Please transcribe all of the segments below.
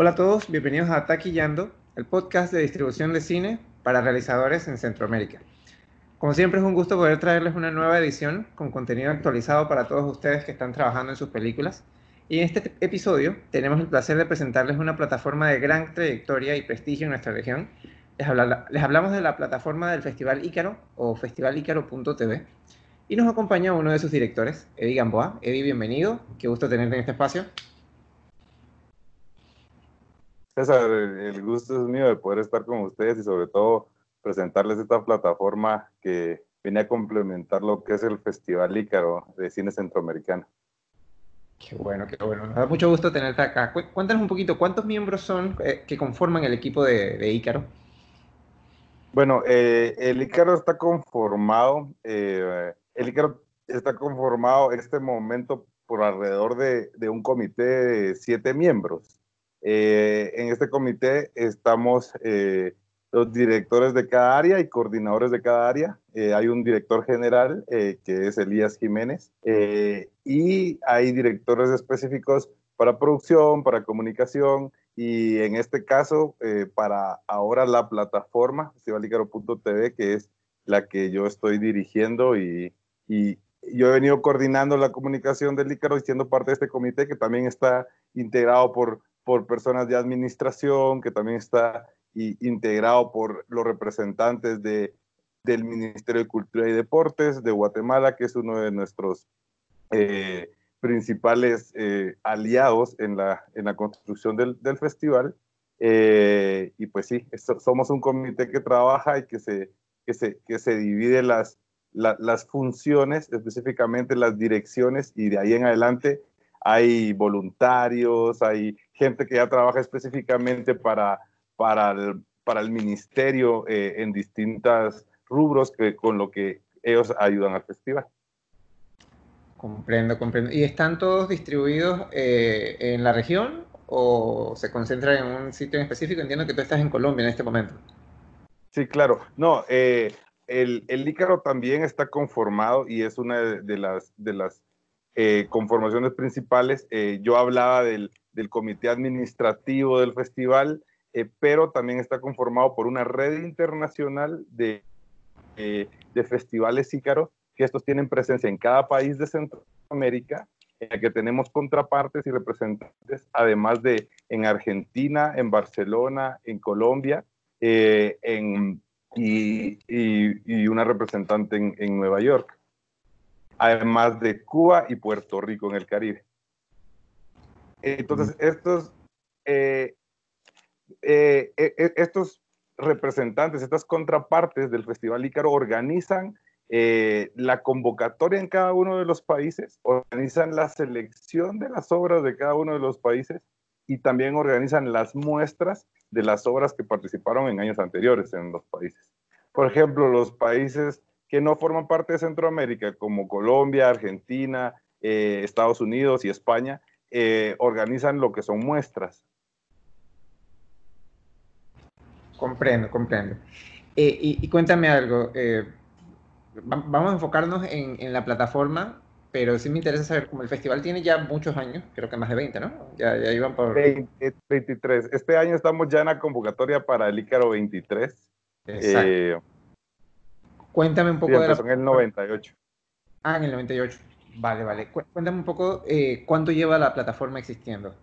Hola a todos, bienvenidos a Taquillando, el podcast de distribución de cine para realizadores en Centroamérica. Como siempre es un gusto poder traerles una nueva edición con contenido actualizado para todos ustedes que están trabajando en sus películas. Y en este episodio tenemos el placer de presentarles una plataforma de gran trayectoria y prestigio en nuestra región. Les, les hablamos de la plataforma del Festival Ícaro o festivalicaro.tv y nos acompaña uno de sus directores, Eddie Gamboa. Eddie, bienvenido, qué gusto tenerte en este espacio. César, el gusto es mío de poder estar con ustedes y sobre todo presentarles esta plataforma que viene a complementar lo que es el Festival Ícaro de Cine Centroamericano. Qué bueno, qué bueno. Nos da mucho gusto tenerte acá. Cuéntanos un poquito, ¿cuántos miembros son eh, que conforman el equipo de, Ícaro? Bueno, eh, el Ícaro está conformado, eh, el Ícaro está conformado en este momento por alrededor de, de un comité de siete miembros. Eh, en este comité estamos eh, los directores de cada área y coordinadores de cada área. Eh, hay un director general que es Elías Jiménez y hay directores específicos para producción, para comunicación y en este caso para ahora la plataforma festivalicaro.tv que es la que yo estoy dirigiendo y, y yo he venido coordinando la comunicación del Ícaro y siendo parte de este comité que también está integrado por por personas de administración, que también está integrado por los representantes de, del Ministerio de Cultura y Deportes de Guatemala, que es uno de nuestros eh, principales eh, aliados en la, en la construcción del, festival. Eh, y pues sí, somos un comité que trabaja y que se, que se, que se divide las, las funciones, específicamente las direcciones, y de ahí en adelante hay voluntarios, hay gente que ya trabaja específicamente para, para, el, para el ministerio eh, en distintas rubros que, con lo que ellos ayudan al festival. Comprendo, comprendo. ¿Y están todos distribuidos eh, en la región o se concentran en un sitio en específico? Entiendo que tú estás en Colombia en este momento. Sí, claro. No, eh, el, el Ícaro también está conformado y es una de, las, de las conformaciones principales. yo hablaba del, del comité administrativo del festival, eh, pero también está conformado por una red internacional de, eh, festivales ícaros, que estos tienen presencia en cada país de Centroamérica, en el que tenemos contrapartes y representantes, además de en Argentina, en Barcelona, en Colombia, eh, en, y, una representante en, en Nueva York, además de Cuba y Puerto Rico en el Caribe. Entonces, estos, eh, eh, e, estos representantes, estas contrapartes del Festival Ícaro organizan eh, la convocatoria en cada uno de los países, organizan la selección de las obras de cada uno de los países y también organizan las muestras de las obras que participaron en años anteriores en los países. Por ejemplo, los países que no forman parte de Centroamérica, como Colombia, Argentina, Estados Unidos y España, eh, organizan lo que son muestras. Comprendo, comprendo. Eh, y, cuéntame algo, eh, vamos a enfocarnos en, la plataforma, pero sí me interesa saber, como el festival tiene ya muchos años, creo que más de 20, ¿no? Ya, ya iban por... 23. Este año estamos ya en la convocatoria para el Ícaro 23. Exacto. Cuéntame un poco de la... en el 98. Ah, en el 98. Vale, vale. Cuéntame un poco eh, cuánto lleva la plataforma existiendo.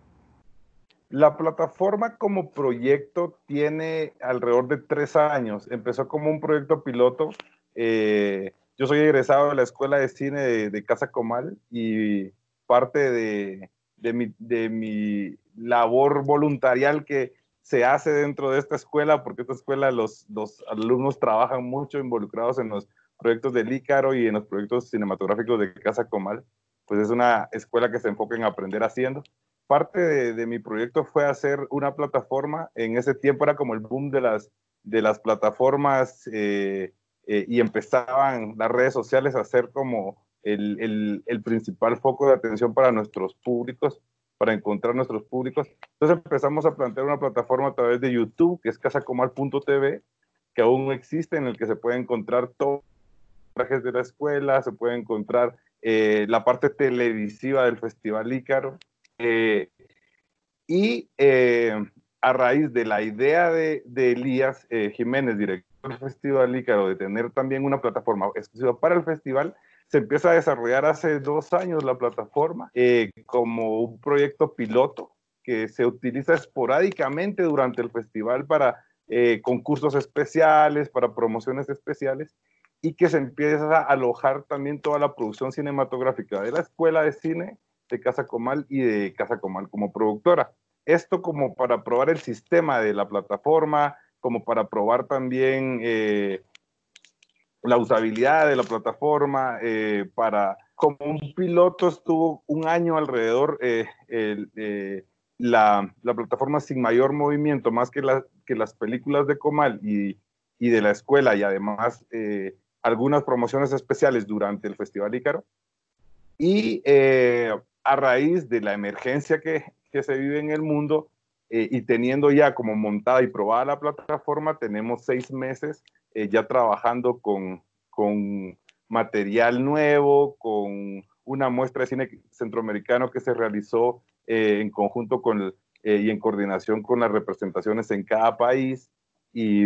La plataforma como proyecto tiene alrededor de tres años. Empezó como un proyecto piloto. Eh, yo soy egresado de la Escuela de Cine de, Casa Comal y parte de, mi, de, mi, labor voluntarial que se hace dentro de esta escuela, porque esta escuela los, los alumnos trabajan mucho involucrados en los proyectos del Ícaro y en los proyectos cinematográficos de Casa Comal, pues es una escuela que se enfoca en aprender haciendo. Parte de, mi proyecto fue hacer una plataforma, en ese tiempo era como el boom de las, de las plataformas eh, eh, y empezaban las redes sociales a ser como el, el, el, principal foco de atención para nuestros públicos, para encontrar nuestros públicos. Entonces empezamos a plantear una plataforma a través de YouTube, que es casacomal.tv, que aún existe, en el que se puede encontrar todo trajes de la escuela, se puede encontrar eh, la parte televisiva del Festival Ícaro. Eh, Y eh, a raíz de la idea de, Elías eh, Jiménez, director del Festival Ícaro, de tener también una plataforma exclusiva para el festival, se empieza a desarrollar hace dos años la plataforma eh, como un proyecto piloto que se utiliza esporádicamente durante el festival para concursos especiales, para promociones especiales y que se empieza a alojar también toda la producción cinematográfica de la Escuela de Cine de Casa Comal y de Casa Comal como productora. Esto como para probar el sistema de la plataforma, como para probar también eh, la usabilidad de la plataforma, eh, para como un piloto estuvo un año alrededor eh, la, la, plataforma sin mayor movimiento, más que, que las películas de Comal y, y de la escuela y además algunas promociones especiales durante el Festival Ícaro. Y a raíz de la emergencia que, que se vive en el mundo eh, y teniendo ya como montada y probada la plataforma, tenemos seis meses eh, ya trabajando con, con material nuevo, con una muestra de cine centroamericano que se realizó eh, en conjunto con y en coordinación con las representaciones en cada país. Y,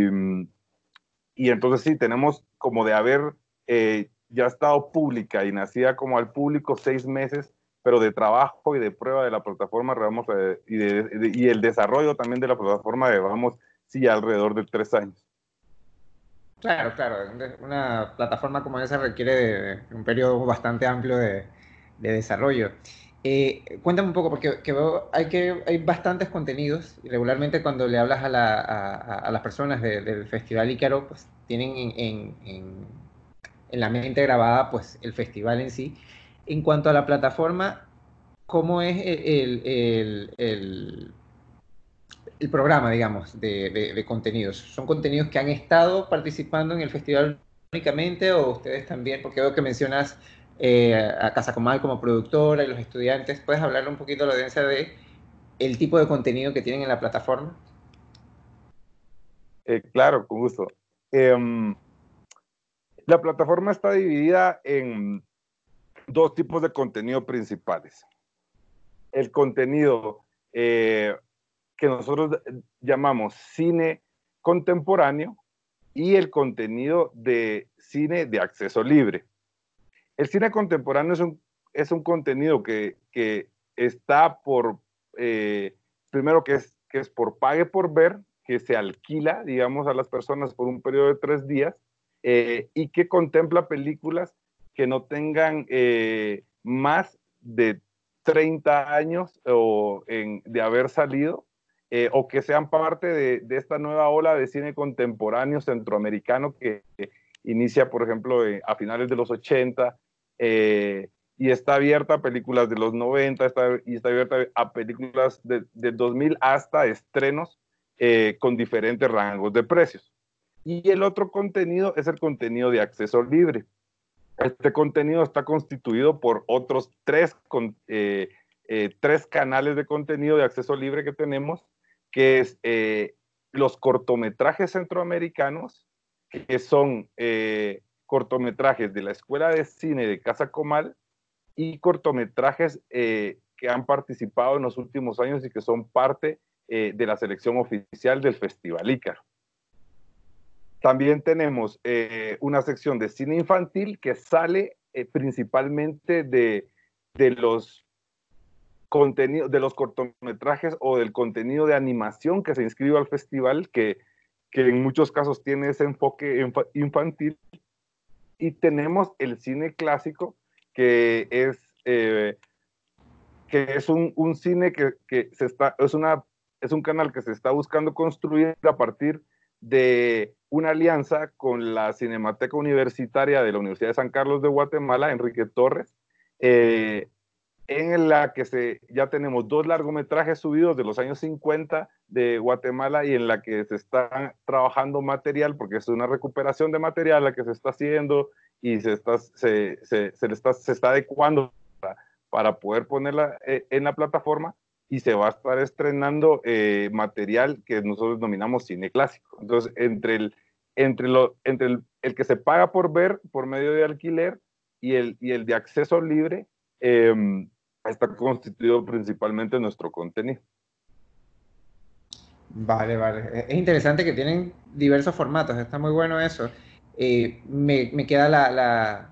y entonces sí, tenemos como de haber ya estado pública y nacida como al público seis meses pero de trabajo y de prueba de la plataforma vamos y, y, el desarrollo también de la plataforma llevamos sí alrededor de tres años. Claro, claro, una plataforma como esa requiere de, un periodo bastante amplio de, desarrollo. Eh, cuéntame un poco, porque veo, hay, que, hay bastantes contenidos regularmente cuando le hablas a, la, a, las personas del Festival Ícaro, pues tienen en, en, en la mente grabada pues el festival en sí en cuanto a la plataforma, ¿cómo es el, el, programa, digamos, de, contenidos? ¿Son contenidos que han estado participando en el festival únicamente o ustedes también? Porque veo que mencionas eh, a Casa Comal como productora y los estudiantes. ¿Puedes hablarle un poquito a la audiencia de el tipo de contenido que tienen en la plataforma? Eh, claro, con gusto. Em, la plataforma está dividida en dos tipos de contenido principales. El contenido eh, que nosotros llamamos cine contemporáneo y el contenido de cine de acceso libre. El cine contemporáneo es un, es un contenido que, que está por, eh, primero que es, que es por pague por ver, que se alquila, digamos, a las personas por un periodo de tres días eh, y que contempla películas que no tengan eh, más de 30 años o de haber salido o que sean parte de, esta nueva ola de cine contemporáneo centroamericano que, inicia, por ejemplo, eh, a finales de los 80 y está abierta a películas de los 90 está, y está abierta a películas de, de 2000 hasta estrenos con diferentes rangos de precios. Y el otro contenido es el contenido de acceso libre. Este contenido está constituido por otros tres, eh, eh, tres canales de contenido de acceso libre que tenemos, que es eh, los cortometrajes centroamericanos, que son cortometrajes de la Escuela de Cine de Casa Comal y cortometrajes que han participado en los últimos años y que son parte de la selección oficial del Festival Ícaro. También tenemos eh, una sección de cine infantil que sale eh, principalmente de, los contenidos, de los cortometrajes o del contenido de animación que se inscribe al festival, que, en muchos casos tiene ese enfoque infantil. Y tenemos el cine clásico, que es, eh, que es un, cine que, que, se está, es, una, es un canal que se está buscando construir a partir de una alianza con la Cinemateca Universitaria de la Universidad de San Carlos de Guatemala, Enrique Torres, eh, en la que se, ya tenemos dos largometrajes subidos de los años 50 de Guatemala y en la que se está trabajando material, porque es una recuperación de material la que se está haciendo y se está, se, se, se le está, se está adecuando para, para poder ponerla eh, en la plataforma y se va a estar estrenando eh, material que nosotros denominamos cine clásico. Entonces, entre el, entre lo, entre el, que se paga por ver por medio de alquiler y el, y el de acceso libre, em, está constituido principalmente nuestro contenido. Vale, vale. Es interesante que tienen diversos formatos, está muy bueno eso. Eh, me, queda la,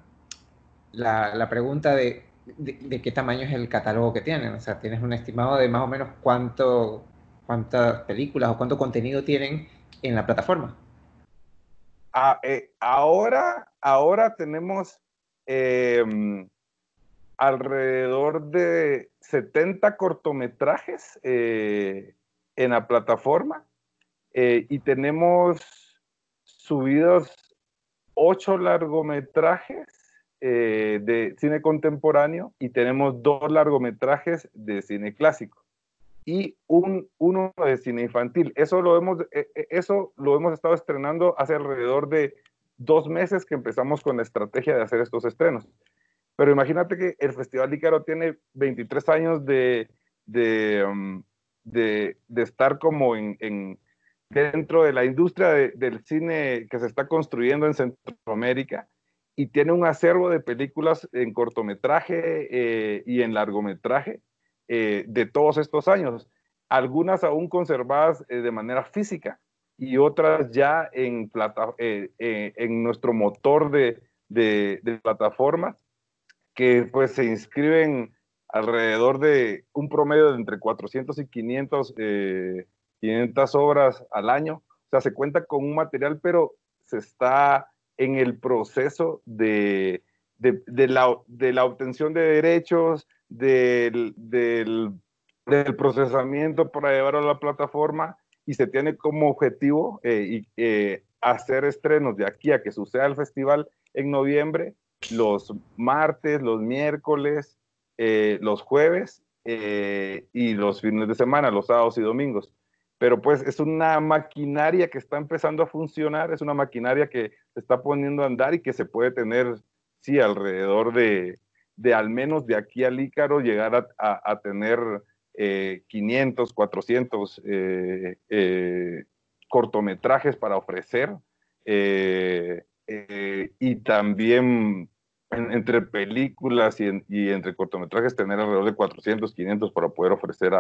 la, pregunta de, de, qué tamaño es el catálogo que tienen. O sea, ¿tienes un estimado de más o menos cuánto, cuántas películas o cuánto contenido tienen en la plataforma? Ah, eh, ahora, ahora tenemos em, alrededor de 70 cortometrajes eh, en la plataforma eh, y tenemos subidos 8 largometrajes de cine contemporáneo y tenemos dos largometrajes de cine clásico y un, uno de cine infantil. Eso lo, hemos, eh, eh, eso lo hemos estado estrenando hace alrededor de dos meses que empezamos con la estrategia de hacer estos estrenos. Pero imagínate que el Festival Ícaro tiene 23 años de, de, um, de, de estar como en, en, dentro de la industria del cine que se está construyendo en Centroamérica y tiene un acervo de películas en cortometraje eh, y en largometraje eh, de todos estos años, algunas aún conservadas eh, de manera física y otras ya en, plata, eh, en nuestro motor de, de, plataformas que pues se inscriben alrededor de un promedio de entre 400 y 500, 500 obras al año. O sea, se cuenta con un material, pero se está en el proceso de, de, de, la, de la obtención de derechos, del, del, procesamiento para llevar a la plataforma y se tiene como objetivo eh, y, eh, hacer estrenos de aquí a que suceda el festival en noviembre, los martes, los miércoles, eh, los jueves y los fines de semana, los sábados y domingos. Pero pues es una maquinaria que está empezando a funcionar, es una maquinaria que se está poniendo a andar y que se puede tener, sí, alrededor de, de al menos de aquí al Ícaro llegar a, tener 500, eh, 400 eh, eh, cortometrajes para ofrecer y también entre películas y, entre cortometrajes tener alrededor de 400, 500 para poder ofrecer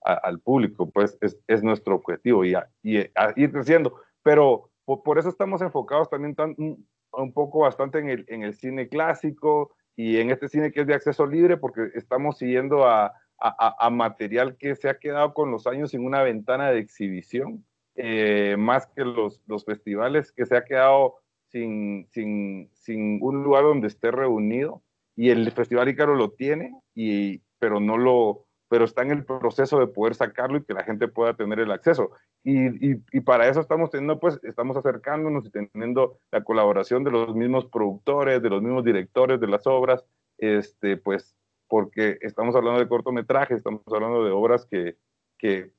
al público, pues es, nuestro objetivo y, ir creciendo. Pero por, eso estamos enfocados también un, poco bastante en el, en el cine clásico, y en este cine que es de acceso libre porque estamos siguiendo a, a, material que se ha quedado con los años sin una ventana de exhibición, eh, más que los, los, festivales, que se ha quedado sin, sin, sin, un lugar donde esté reunido. Y el Festival Ícaro lo tiene, y, pero no lo, pero está en el proceso de poder sacarlo y que la gente pueda tener el acceso. Y, y, para eso estamos teniendo, pues, estamos acercándonos y teniendo la colaboración de los mismos productores, de los mismos directores de las obras, este, pues, porque estamos hablando de cortometrajes, estamos hablando de obras que, que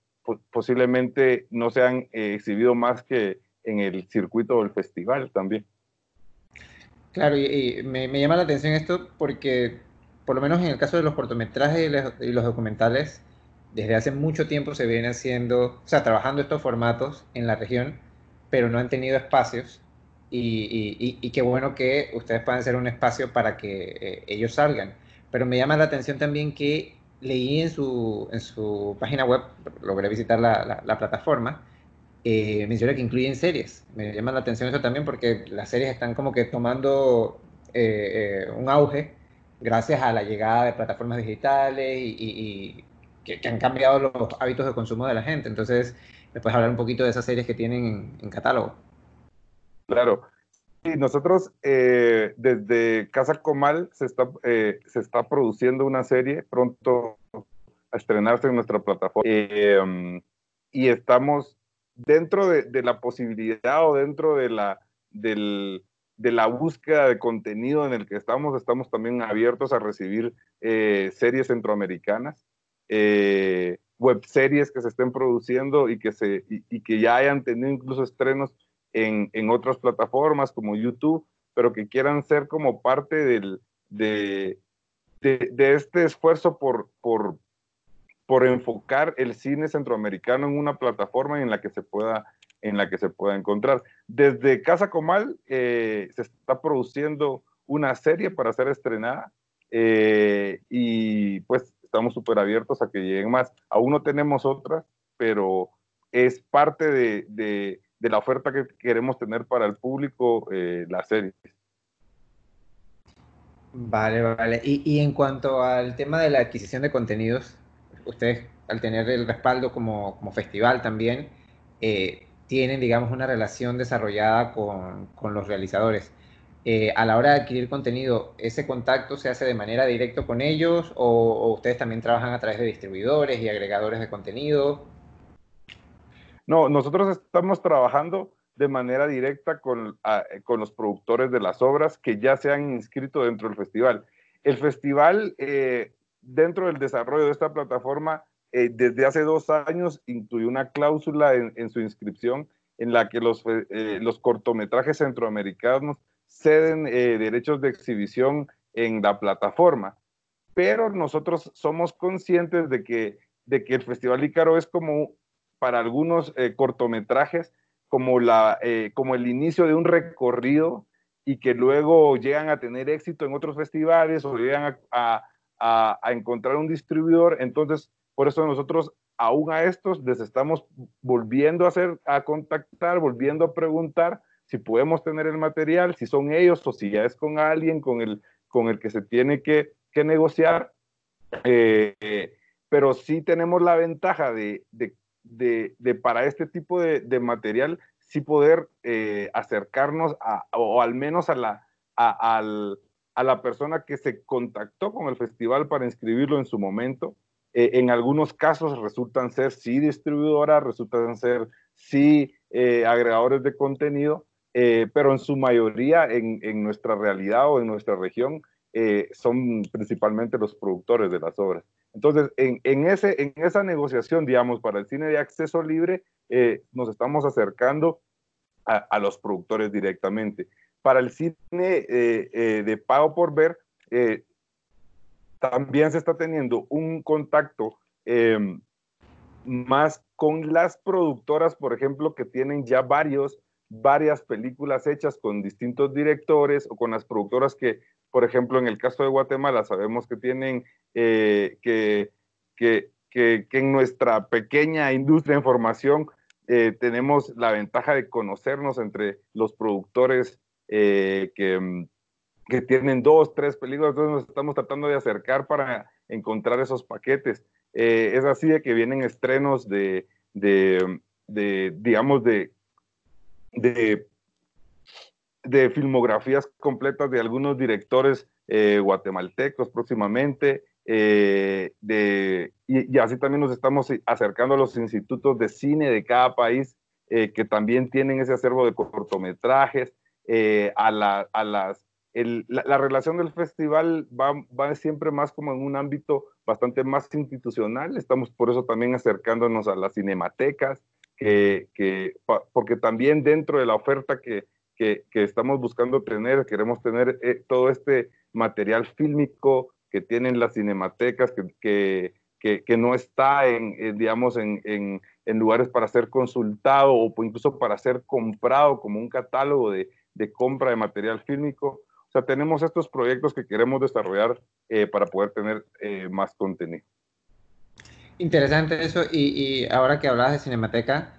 posiblemente no se han eh, exhibido más que en el circuito del festival también. Claro, y, me, me, llama la atención esto porque por lo menos en el caso de los cortometrajes y los documentales, desde hace mucho tiempo se viene haciendo, o sea, trabajando estos formatos en la región, pero no han tenido espacios. Y, qué bueno que ustedes puedan ser un espacio para que eh, ellos salgan. Pero me llama la atención también que leí en su, en su página web, logré visitar la, la, plataforma, eh, menciona que incluyen series. Me llama la atención eso también porque las series están como que tomando eh, un auge gracias a la llegada de plataformas digitales y, que, han cambiado los hábitos de consumo de la gente. Entonces, ¿me puedes hablar un poquito de esas series que tienen en, catálogo? Claro. Sí, nosotros eh, desde Casa Comal se está, eh, se está produciendo una serie pronto a estrenarse en nuestra plataforma. Eh, y estamos dentro de, la posibilidad o dentro de la, de la búsqueda de contenido en el que estamos, estamos también abiertos a recibir eh, series centroamericanas, eh, web series que se estén produciendo y que, se, y, que ya hayan tenido incluso estrenos en, en, otras plataformas como YouTube, pero que quieran ser como parte del, de, este esfuerzo por, por enfocar el cine centroamericano en una plataforma en la que se pueda en la que se pueda encontrar. Desde Casa Comal eh, se está produciendo una serie para ser estrenada eh, y pues estamos súper abiertos a que lleguen más. Aún no tenemos otras, pero es parte de, la oferta que queremos tener para el público eh, la serie. Vale, vale. Y, en cuanto al tema de la adquisición de contenidos, ustedes al tener el respaldo como, festival también, eh, tienen, digamos, una relación desarrollada con, los realizadores. Eh, a la hora de adquirir contenido, ¿ese contacto se hace de manera directa con ellos o, ustedes también trabajan a través de distribuidores y agregadores de contenido? No, nosotros estamos trabajando de manera directa con, los productores de las obras que ya se han inscrito dentro del festival. El festival, eh, dentro del desarrollo de esta plataforma, eh, desde hace dos años incluyó una cláusula en, su inscripción en la que los, los cortometrajes centroamericanos ceden eh, derechos de exhibición en la plataforma. Pero nosotros somos conscientes de que, de que el Festival Ícaro es como para algunos eh, cortometrajes, como, la, eh, como el inicio de un recorrido y que luego llegan a tener éxito en otros festivales o llegan a, a, a encontrar un distribuidor. Entonces, por eso nosotros aún a estos les estamos volviendo a hacer, a contactar, volviendo a preguntar si podemos tener el material, si son ellos o si ya es con alguien con el, con el que se tiene que, que negociar. Eh, pero sí tenemos la ventaja de, de, de, para este tipo de, material, sí poder eh, acercarnos a, o al menos a la, a, a, la persona que se contactó con el festival para inscribirlo en su momento. Eh, en algunos casos resultan ser sí distribuidoras, resultan ser sí agregadores de contenido, eh, pero en su mayoría en, nuestra realidad o en nuestra región eh, son principalmente los productores de las obras. Entonces, en, ese, en esa negociación, digamos, para el cine de acceso libre, eh, nos estamos acercando a, los productores directamente. Para el cine de pago por ver, también se está teniendo un contacto más con las productoras, por ejemplo, que tienen ya varios varias películas hechas con distintos directores o con las productoras que, por ejemplo, en el caso de Guatemala, sabemos que tienen eh, que, que, que, en nuestra pequeña industria de información eh, tenemos la ventaja de conocernos entre los productores eh, que, que, tienen dos, tres películas, entonces nos estamos tratando de acercar para encontrar esos paquetes. es así de que vienen estrenos de, de, digamos, de de, de filmografías completas de algunos directores eh, guatemaltecos próximamente. Eh, de, y, así también nos estamos acercando a los institutos de cine de cada país eh, que también tienen ese acervo de cortometrajes, a, la, a las... la, relación del festival va, va, siempre más como en un ámbito bastante más institucional. Estamos por eso también acercándonos a las cinematecas, que, porque también dentro de la oferta que, que, estamos buscando tener, queremos tener eh, todo este material fílmico que tienen las cinematecas, que, que no está en, digamos, en, en, en, lugares para ser consultado o incluso para ser comprado como un catálogo de, de compra de material fílmico. O sea, tenemos estos proyectos que queremos desarrollar eh, para poder tener eh, más contenido. Interesante eso. Y, ahora que hablabas de Cinemateca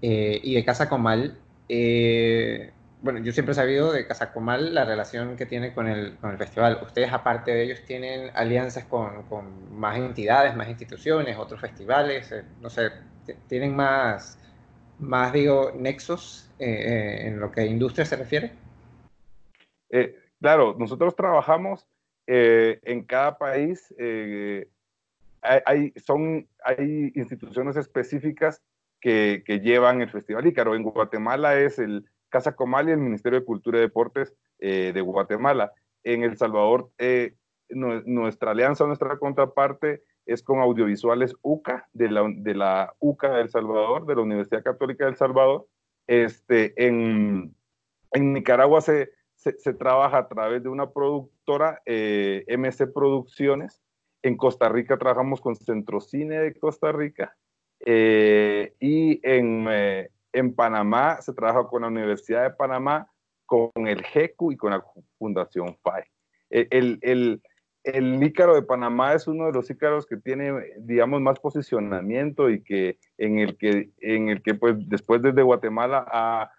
eh, y de Casa Comal, eh, bueno, yo siempre he sabido de Casa Comal la relación que tiene con el, con el festival. Ustedes, aparte de ellos, tienen alianzas con, con más entidades, más instituciones, otros festivales, eh, no sé, tienen más, más digo, nexos en lo que industria se refiere. claro, nosotros trabajamos en cada país hay, son, hay instituciones específicas que, llevan el Festival Ícaro. En Guatemala es el Casa Comal y el Ministerio de Cultura y Deportes eh, de Guatemala. En El Salvador, eh, nuestra alianza, nuestra contraparte es con Audiovisuales UCA, de la, de la UCA de El Salvador, de la Universidad Católica de El Salvador. Este, en, en Nicaragua se, se, trabaja a través de una productora, eh, MC Producciones, en Costa Rica trabajamos con Centrocine de Costa Rica eh, y en, eh, en Panamá se trabaja con la Universidad de Panamá, con el GECU y con la Fundación FAE. El, el, el Ícaro de Panamá es uno de los Ícaros que tiene, digamos, más posicionamiento y que en el que, en el que pues, después desde Guatemala ha,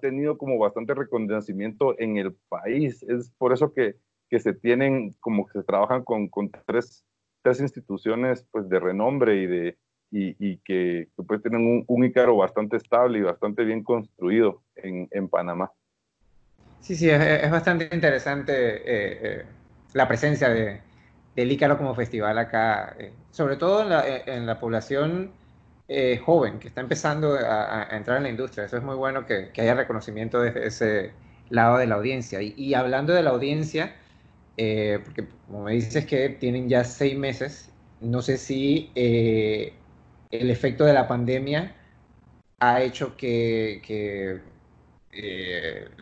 tenido como bastante reconocimiento en el país. Es por eso que, que se tienen, como que se trabajan con, con tres, tres, instituciones pues, de renombre y, de, y, y que, pues, tienen un, un, Ícaro bastante estable y bastante bien construido en, en Panamá. Sí, sí, es, es bastante interesante. Eh, eh la presencia de, del Ícaro como festival acá, eh, sobre todo en la, eh, en la población eh, joven que está empezando a, entrar en la industria. Eso es muy bueno que, haya reconocimiento desde ese lado de la audiencia. Y, hablando de la audiencia, eh, porque como me dices que tienen ya seis meses, no sé si el efecto de la pandemia ha hecho que, que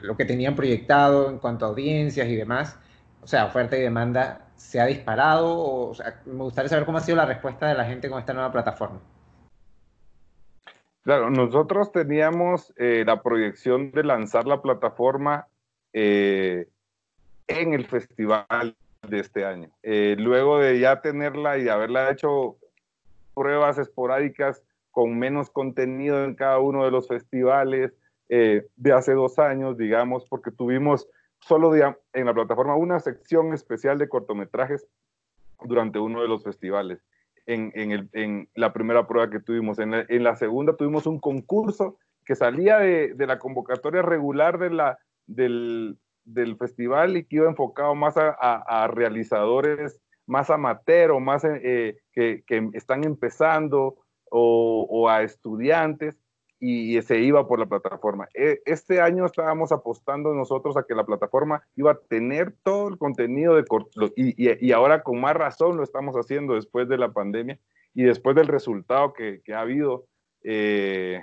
lo que tenían proyectado en cuanto a audiencias y demás o sea, oferta y demanda se ha disparado? O, sea, me gustaría saber cómo ha sido la respuesta de la gente con esta nueva plataforma. Claro, nosotros teníamos eh, la proyección de lanzar la plataforma eh, en el festival de este año. Eh, luego de ya tenerla y haberla hecho pruebas esporádicas con menos contenido en cada uno de los festivales eh, de hace dos años, digamos, porque tuvimos solo en la plataforma una sección especial de cortometrajes durante uno de los festivales. En, en, el, en la primera prueba que tuvimos. En la, en la, segunda tuvimos un concurso que salía de, de la convocatoria regular de la, del, del, festival y que iba enfocado más a, a, realizadores más amateur más eh, que, que, están empezando o, o a estudiantes y se iba por la plataforma. E, este año estábamos apostando nosotros a que la plataforma iba a tener todo el contenido de y, y, y ahora con más razón lo estamos haciendo después de la pandemia y después del resultado que, que ha habido. Eh,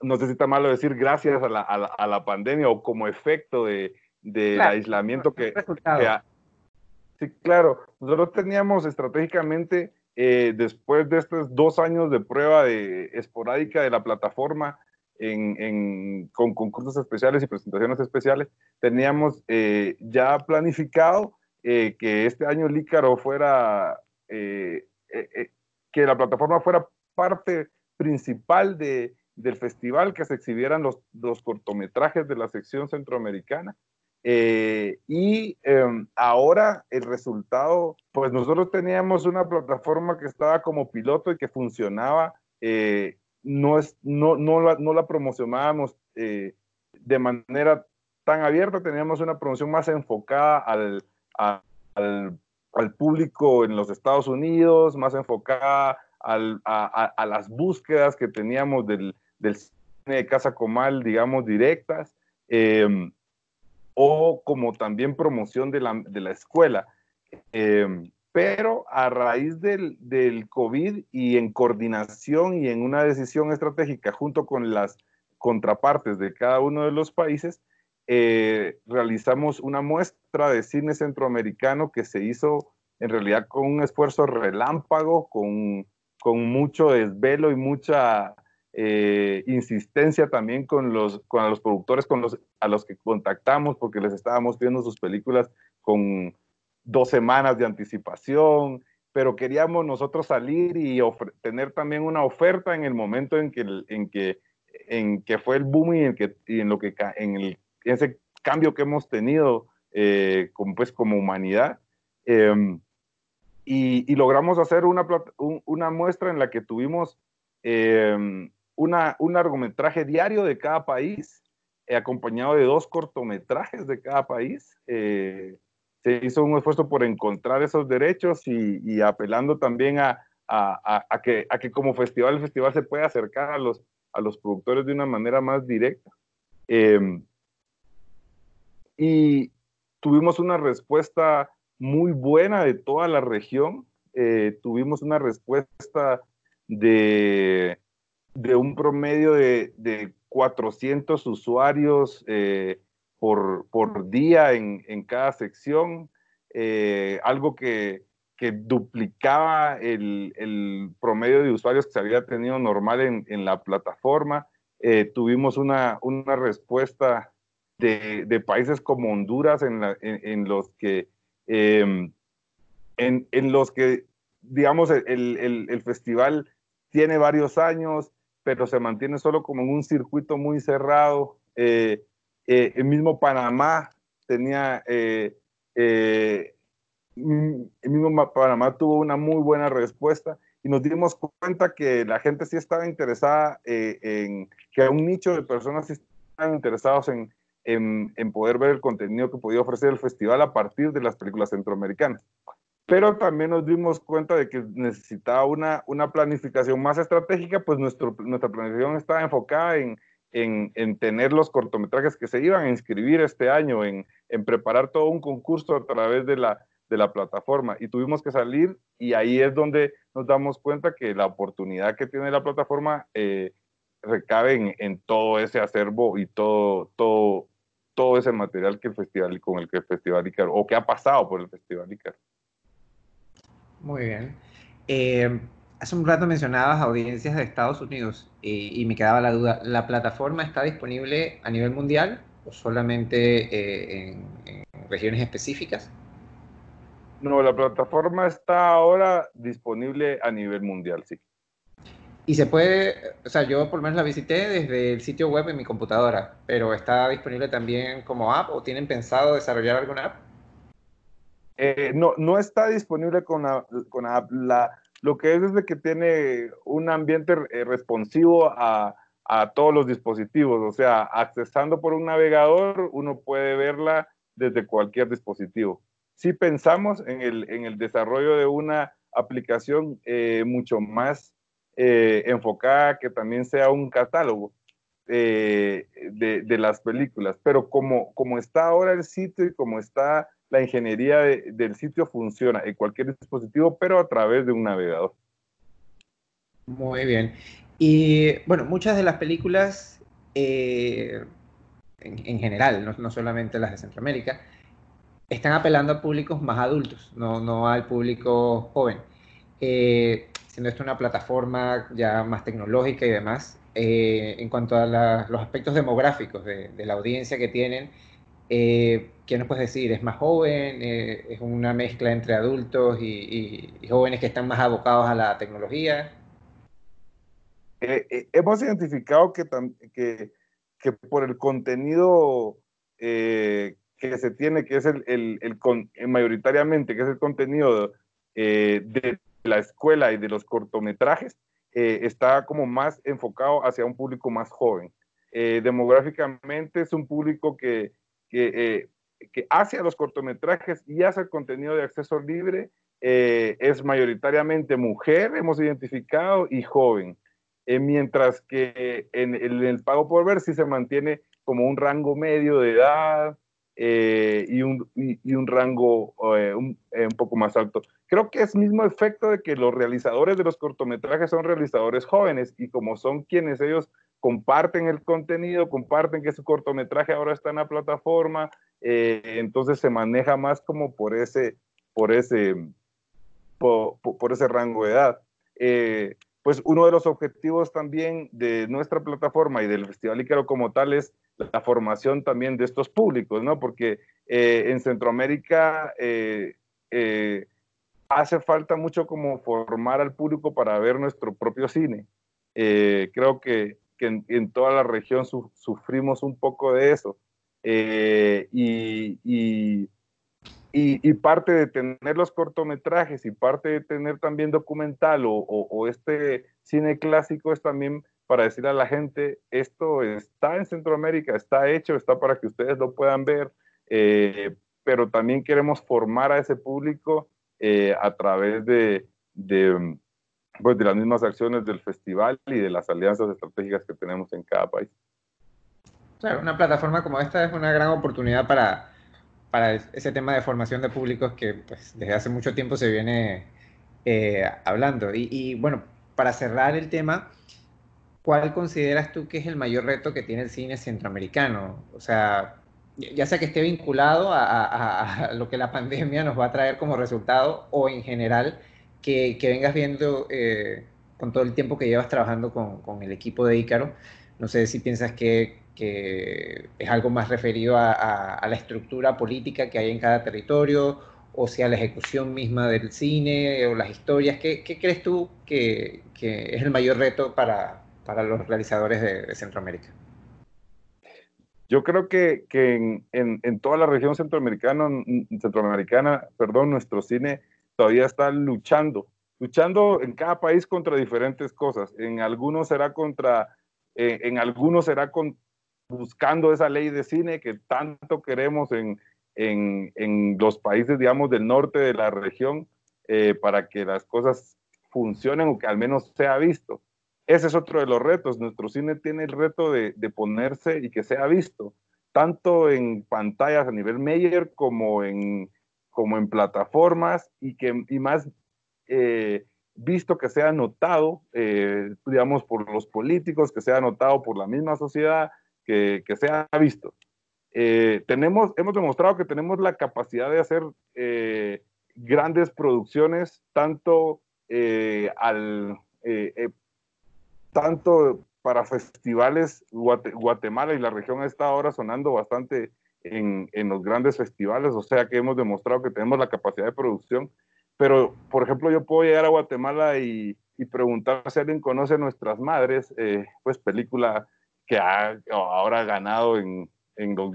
no sé si está malo decir gracias a la, a la, a la pandemia o como efecto de, del claro, aislamiento que, que ha, Sí, claro. Nosotros teníamos estratégicamente eh, después de estos dos años de prueba esporádica de la plataforma con concursos especiales y presentaciones especiales, teníamos eh, ya planificado eh, que este año el Ícaro fuera, que la plataforma fuera parte principal de, del festival, que se exhibieran los, los cortometrajes de la sección centroamericana eh, y eh, ahora el resultado, pues nosotros teníamos una plataforma que estaba como piloto y que funcionaba, eh, no, es, no, no, la, promocionábamos eh, de manera tan abierta, teníamos una promoción más enfocada al, a, al, al, público en los Estados Unidos, más enfocada al, a, las búsquedas que teníamos del, del cine de Casa Comal, digamos, directas. Eh, o como también promoción de la, de la escuela. Eh, pero a raíz del, del, COVID y en coordinación y en una decisión estratégica junto con las contrapartes de cada uno de los países, eh, realizamos una muestra de cine centroamericano que se hizo en realidad con un esfuerzo relámpago, con, con mucho desvelo y mucha eh, insistencia también con los, con los productores con los, a los que contactamos porque les estábamos viendo sus películas con dos semanas de anticipación, pero queríamos nosotros salir y tener también una oferta en el momento en que, en que, en que fue el boom y en, que, y en, lo que, en el, ese cambio que hemos tenido eh, como, pues, como humanidad. Eh, y, y, logramos hacer una, un, una muestra en la que tuvimos eh, una, un largometraje diario de cada país, eh, acompañado de dos cortometrajes de cada país. Eh, se hizo un esfuerzo por encontrar esos derechos y, apelando también a, que, como festival, el festival se pueda acercar a los, a los productores de una manera más directa. Eh, y tuvimos una respuesta muy buena de toda la región. Eh, tuvimos una respuesta de de un promedio de, de 400 usuarios eh, por, por, día en, en cada sección, eh, algo que, que duplicaba el, el, promedio de usuarios que se había tenido normal en, en la plataforma. Eh, tuvimos una, una respuesta de, de, países como Honduras en, la, en, los que em, en, en, los que, digamos, el, el, festival tiene varios años, pero se mantiene solo como en un circuito muy cerrado. Eh, eh, el mismo Panamá tenía, eh, el mismo Panamá tuvo una muy buena respuesta y nos dimos cuenta que la gente sí estaba interesada en, que un nicho de personas sí estaban interesados en, en, poder ver el contenido que podía ofrecer el festival a partir de las películas centroamericanas. Pero también nos dimos cuenta de que necesitaba una, una planificación más estratégica, pues nuestro, nuestra planificación estaba enfocada en, en, en, tener los cortometrajes que se iban a inscribir este año, en, en preparar todo un concurso a través de la, de la plataforma. Y tuvimos que salir y ahí es donde nos damos cuenta que la oportunidad que tiene la plataforma eh, recabe en, en, todo ese acervo y todo, todo, todo ese material que el festival con el que el festival Icaro o que ha pasado por el festival Icaro. Muy bien. Eh, hace un rato mencionabas audiencias de Estados Unidos y, me quedaba la duda, ¿la plataforma está disponible a nivel mundial o solamente eh, en, regiones específicas? No, la plataforma está ahora disponible a nivel mundial, sí. Y se puede, o sea, yo por lo menos la visité desde el sitio web en mi computadora, pero ¿está disponible también como app o tienen pensado desarrollar alguna app? Eh, no, no está disponible con, con app. La, lo que es es que tiene un ambiente eh, responsivo a, a, todos los dispositivos. O sea, accesando por un navegador, uno puede verla desde cualquier dispositivo. Si pensamos en el, en el desarrollo de una aplicación eh, mucho más eh, enfocada que también sea un catálogo eh, de, las películas. Pero como, como está ahora el sitio y como está la ingeniería del sitio, funciona en cualquier dispositivo, pero a través de un navegador. Muy bien. Y bueno, muchas de las películas, eh, en, general, no, no, solamente las de Centroamérica, están apelando a públicos más adultos, no, no al público joven. Eh, siendo esto una plataforma ya más tecnológica y demás, eh, en cuanto a los aspectos demográficos de, la audiencia que tienen, eh, ¿qué nos puedes decir? ¿Es más joven? Eh, ¿Es una mezcla entre adultos y, jóvenes que están más abocados a la tecnología? hemos identificado que, por el contenido que se tiene, que es el, mayoritariamente, que es el contenido de la escuela y de los cortometrajes eh, está como más enfocado hacia un público más joven. Eh, demográficamente es un público que, eh, que, hace a los cortometrajes y hace el contenido de acceso libre. es mayoritariamente mujer, hemos identificado, y joven. mientras que en, el pago por ver sí se mantiene como un rango medio de edad, y, un, y, un, rango un, un, poco más alto creo que es mismo efecto de que los realizadores de los cortometrajes son realizadores jóvenes y como son quienes ellos comparten el contenido, comparten que su cortometraje ahora está en la plataforma, eh, entonces se maneja más como por ese, por ese, por, por ese rango de edad. Eh, pues uno de los objetivos también de nuestra plataforma y del Festival Ícaro como tal es la formación también de estos públicos, ¿no? Porque eh, en Centroamérica hace falta mucho como formar al público para ver nuestro propio cine. Eh, creo que, que en, toda la región sufrimos un poco de eso. Eh, y, y, y, parte de tener los cortometrajes y parte de tener también documental o, o, este cine clásico es también para decir a la gente, esto está en Centroamérica, está hecho, está para que ustedes lo puedan ver, eh, pero también queremos formar a ese público eh, a través de, de, pues, de las mismas acciones del festival y de las alianzas estratégicas que tenemos en cada país. Claro, una plataforma como esta es una gran oportunidad para, para ese tema de formación de públicos que pues, desde hace mucho tiempo se viene eh, hablando. Y, y, bueno, para cerrar el tema, ¿cuál consideras tú que es el mayor reto que tiene el cine centroamericano? O sea, ya sea que esté vinculado a, lo que la pandemia nos va a traer como resultado o en general que, vengas viendo eh, con todo el tiempo que llevas trabajando con, el equipo de Ícaro. No sé si piensas que, es algo más referido a, la estructura política que hay en cada territorio o sea la ejecución misma del cine o las historias. ¿Qué, crees tú que, es el mayor reto para, los realizadores de, Centroamérica? Yo creo que, en, toda la región centroamericana, centroamericana, perdón, nuestro cine todavía está luchando, luchando en cada país contra diferentes cosas. En algunos será contra, eh, en algunos será con, buscando esa ley de cine que tanto queremos en, en, los países, digamos, del norte de la región eh, para que las cosas funcionen o que al menos sea visto. Ese es otro de los retos. Nuestro cine tiene el reto de, ponerse y que sea visto, tanto en pantallas a nivel mayor como en, como en plataformas y, que, y más eh, visto que sea notado, eh, digamos, por los políticos, que sea notado por la misma sociedad, que, que sea visto. Eh, tenemos, hemos demostrado que tenemos la capacidad de hacer eh, grandes producciones, tanto, eh, al, tanto para festivales. Guatemala y la región está ahora sonando bastante en, en, los grandes festivales, o sea que hemos demostrado que tenemos la capacidad de producción. Pero, por ejemplo, yo puedo llegar a Guatemala y, y preguntar si alguien conoce a Nuestras Madres, pues película que ha ahora ganado en, en los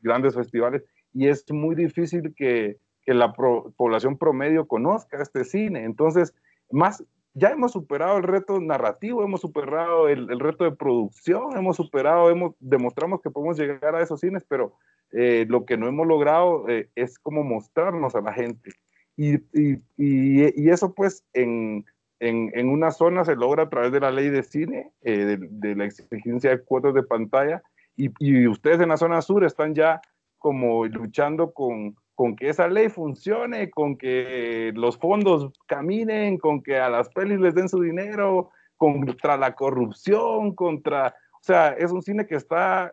grandes festivales y es muy difícil que, que la población promedio conozca este cine. Entonces, más, ya hemos superado el reto narrativo, hemos superado el, el, reto de producción, hemos superado, hemos, demostramos que podemos llegar a esos cines, pero eh, lo que no hemos logrado eh, es como mostrarnos a la gente. Y, y, y, eso pues en, en, en, una zona se logra a través de la ley de cine, eh, de, la exigencia de cuotas de pantalla, y, ustedes en la zona sur están ya como luchando con, con que esa ley funcione, con que los fondos caminen, con que a las pelis les den su dinero, contra la corrupción, contra... O sea, es un cine que está...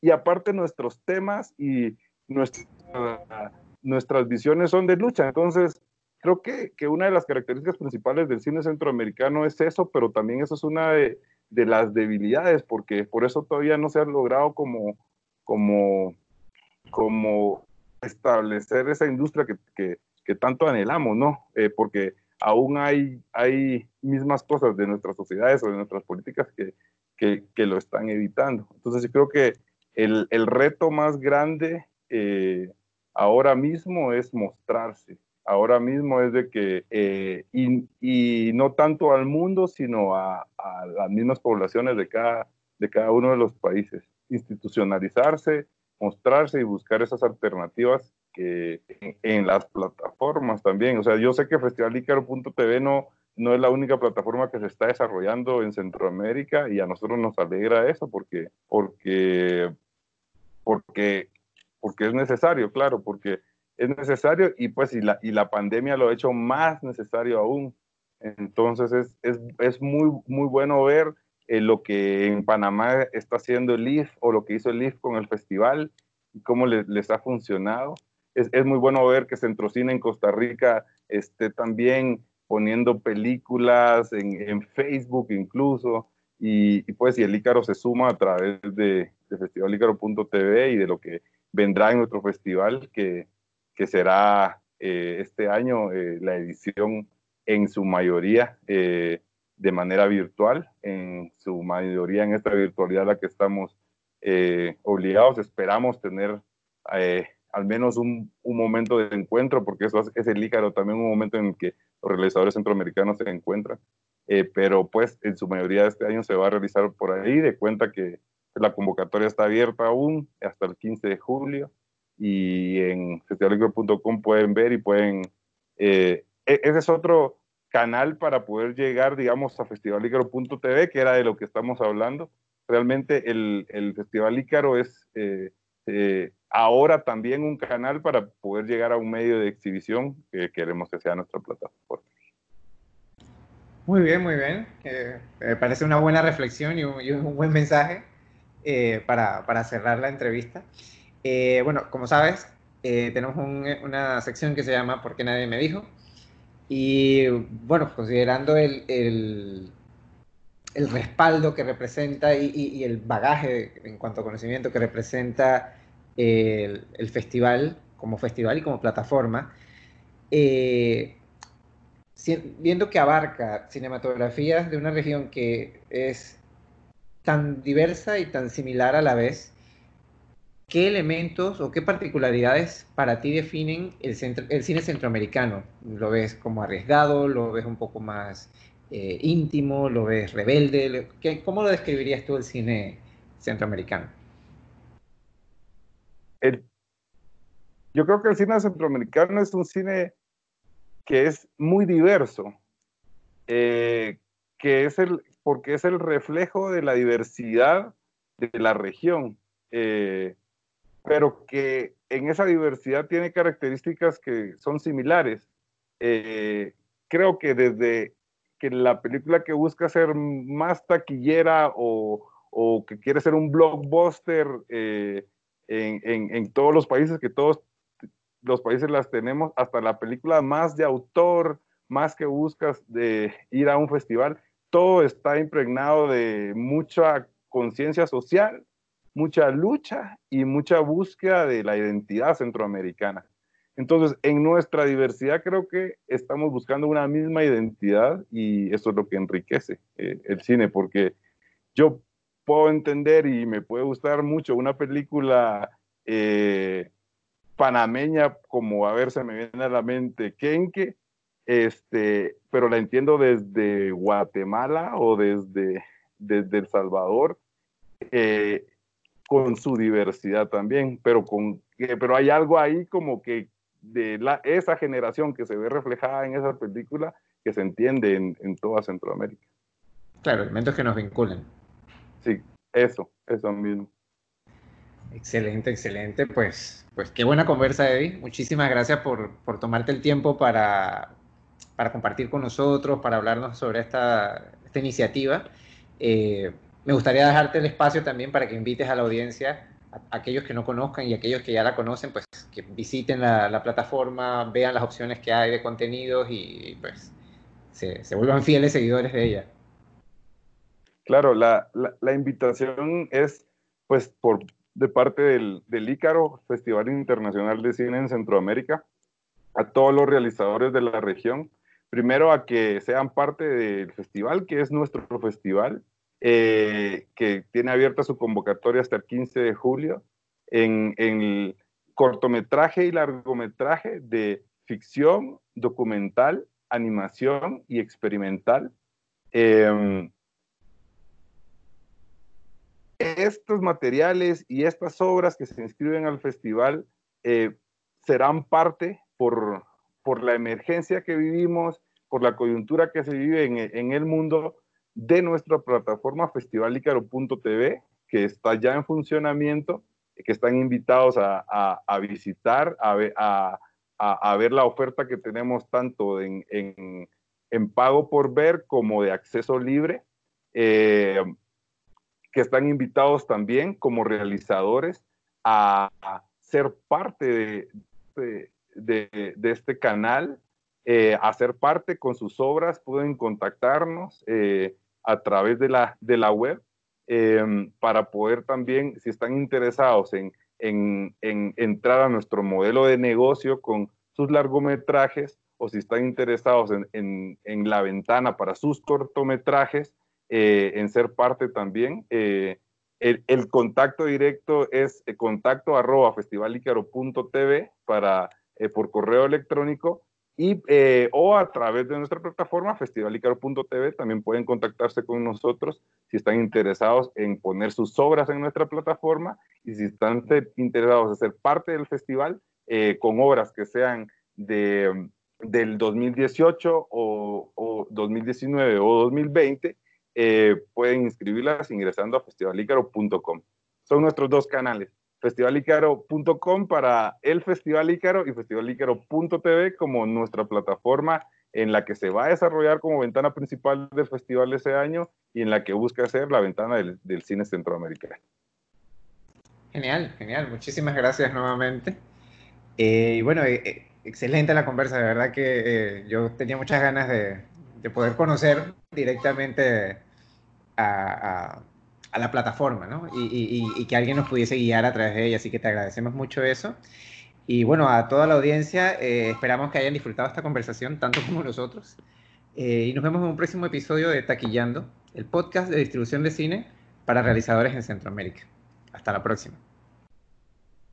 y aparte nuestros temas y nuestras visiones son de lucha. Entonces, creo que, que, una de las características principales del cine centroamericano es eso, pero también eso es una de, las debilidades, porque por eso todavía no se ha logrado como, como, como establecer esa industria que, que, que tanto anhelamos, ¿no? Eh, porque aún hay, hay mismas cosas de nuestras sociedades o de nuestras políticas que, que, lo están evitando. Entonces creo que el, el reto más grande eh, ahora mismo es mostrarse, ahora mismo es de que, eh, y, no tanto al mundo, sino a, las mismas poblaciones de cada, de cada uno de los países. Institucionalizarse, mostrarse y buscar esas alternativas que en, las plataformas también. O sea, yo sé que festivalicaro.tv no, no es la única plataforma que se está desarrollando en Centroamérica y a nosotros nos alegra eso porque, porque, porque, porque es necesario, claro, porque es necesario y pues y la, y la pandemia lo ha hecho más necesario aún. Entonces es, es, es muy, muy bueno ver eh, lo que en Panamá está haciendo el IF o lo que hizo el IF con el festival y cómo les ha funcionado. Es, es, muy bueno ver que Centrocine en Costa Rica esté también poniendo películas en Facebook incluso. Y, y, pues y el Ícaro se suma a través de, de festivalicaro.tv y de lo que vendrá en nuestro festival, que, que será eh, este año eh, la edición en su mayoría eh, de manera virtual, en su mayoría en esta virtualidad a la que estamos obligados. Esperamos tener al menos un, un, momento de encuentro, porque eso es el Ícaro, también un momento en el que los realizadores centroamericanos se encuentran. Pero pues en su mayoría este año se va a realizar por ahí, de cuenta que la convocatoria está abierta aún hasta el 15 de julio y en festivalicro.com pueden ver y pueden... Eh, e, ese es otro canal para poder llegar, digamos, a festivalicaro.tv, que era de lo que estamos hablando. Realmente el, el Festival Ícaro es eh, eh, ahora también un canal para poder llegar a un medio de exhibición que queremos que sea nuestra plataforma. Muy bien, muy bien. me parece una buena reflexión y un, y un buen mensaje para, para cerrar la entrevista. Eh, bueno, como sabes, eh, tenemos una sección que se llama ¿Por qué nadie me dijo? Y bueno, considerando el, el, respaldo que representa y, el bagaje en cuanto a conocimiento que representa el, festival como festival y como plataforma, eh, viendo que abarca cinematografías de una región que es tan diversa y tan similar a la vez, ¿qué elementos o qué particularidades para ti definen el, cine centroamericano? ¿Lo ves como arriesgado? ¿Lo ves un poco más eh, íntimo? ¿Lo ves rebelde? ¿Cómo lo describirías tú el cine centroamericano? yo creo que el cine centroamericano es un cine que es muy diverso, eh, que es el, porque es el reflejo de la diversidad de la región, eh, pero que en esa diversidad tiene características que son similares. Eh, creo que desde que la película que busca ser más taquillera o, o que quiere ser un blockbuster en, en, en, todos los países, que todos los países las tenemos, hasta la película más de autor, más que buscas de ir a un festival, todo está impregnado de mucha conciencia social, mucha lucha y mucha búsqueda de la identidad centroamericana. Entonces, en nuestra diversidad creo que estamos buscando una misma identidad y eso es lo que enriquece eh, el cine, porque yo puedo entender y me puede gustar mucho una película eh, panameña, como a ver, se me viene a la mente Kenke, este, pero la entiendo desde Guatemala o desde, desde El Salvador, eh, con su diversidad también, pero, con, pero hay algo ahí como que de la, esa generación que se ve reflejada en esa película que se entiende en, en toda Centroamérica. Claro, elementos que nos vinculan. Sí, eso, eso mismo. Excelente, excelente. Pues, pues qué buena conversa, Eddie. Muchísimas gracias por, por tomarte el tiempo para, para, compartir con nosotros, para hablarnos sobre esta, esta iniciativa. Eh, me gustaría dejarte el espacio también para que invites a la audiencia, aquellos que no conozcan y aquellos que ya la conocen, pues que visiten la, la plataforma, vean las opciones que hay de contenidos y pues se, se vuelvan fieles seguidores de ella. Claro, la, la, la invitación es pues por de parte del, del Ícaro, Festival Internacional de Cine en Centroamérica, a todos los realizadores de la región. Primero a que sean parte del festival, que es nuestro festival, eh, que tiene abierta su convocatoria hasta el 15 de julio en, en cortometraje y largometraje de ficción, documental, animación y experimental. Eh, estos materiales y estas obras que se inscriben al festival eh, serán parte por, por la emergencia que vivimos, por la coyuntura que se vive en, en el mundo de nuestra plataforma festivalicaro.tv, que está ya en funcionamiento, que están invitados a, a, a visitar, a ver, a, ver, la oferta que tenemos tanto en, en, en, pago por ver como de acceso libre. Eh, que están invitados también como realizadores a, ser parte de, este canal, eh, a ser parte con sus obras, pueden contactarnos eh, a través de la, de la web em, para poder también, si están interesados en, en, en entrar a nuestro modelo de negocio con sus largometrajes o si están interesados en, en la ventana para sus cortometrajes, eh, en ser parte también. Eh, el, contacto directo es eh, contacto arroba festivalicaro.tv para, por correo electrónico y, o a través de nuestra plataforma festivalicaro.tv también pueden contactarse con nosotros si están interesados en poner sus obras en nuestra plataforma y si están interesados en ser parte del festival con obras que sean de, del 2018 o, o 2019 o 2020 eh, pueden inscribirlas ingresando a festivalicaro.com. Son nuestros dos canales, festivalicaro.com para el Festival Ícaro y festivalicaro.tv como nuestra plataforma en la que se va a desarrollar como ventana principal del festival ese año y en la que busca ser la ventana del, cine centroamericano. Genial, genial. Muchísimas gracias nuevamente. Eh, y bueno, eh, excelente la conversa. De verdad que yo tenía muchas ganas de, de poder conocer directamente a, la plataforma, ¿no? Y, que alguien nos pudiese guiar a través de ella, así que te agradecemos mucho eso. Y bueno, a toda la audiencia, eh, esperamos que hayan disfrutado esta conversación, tanto como nosotros. Eh, y nos vemos en un próximo episodio de Taquillando, el podcast de distribución de cine para realizadores en Centroamérica. Hasta la próxima.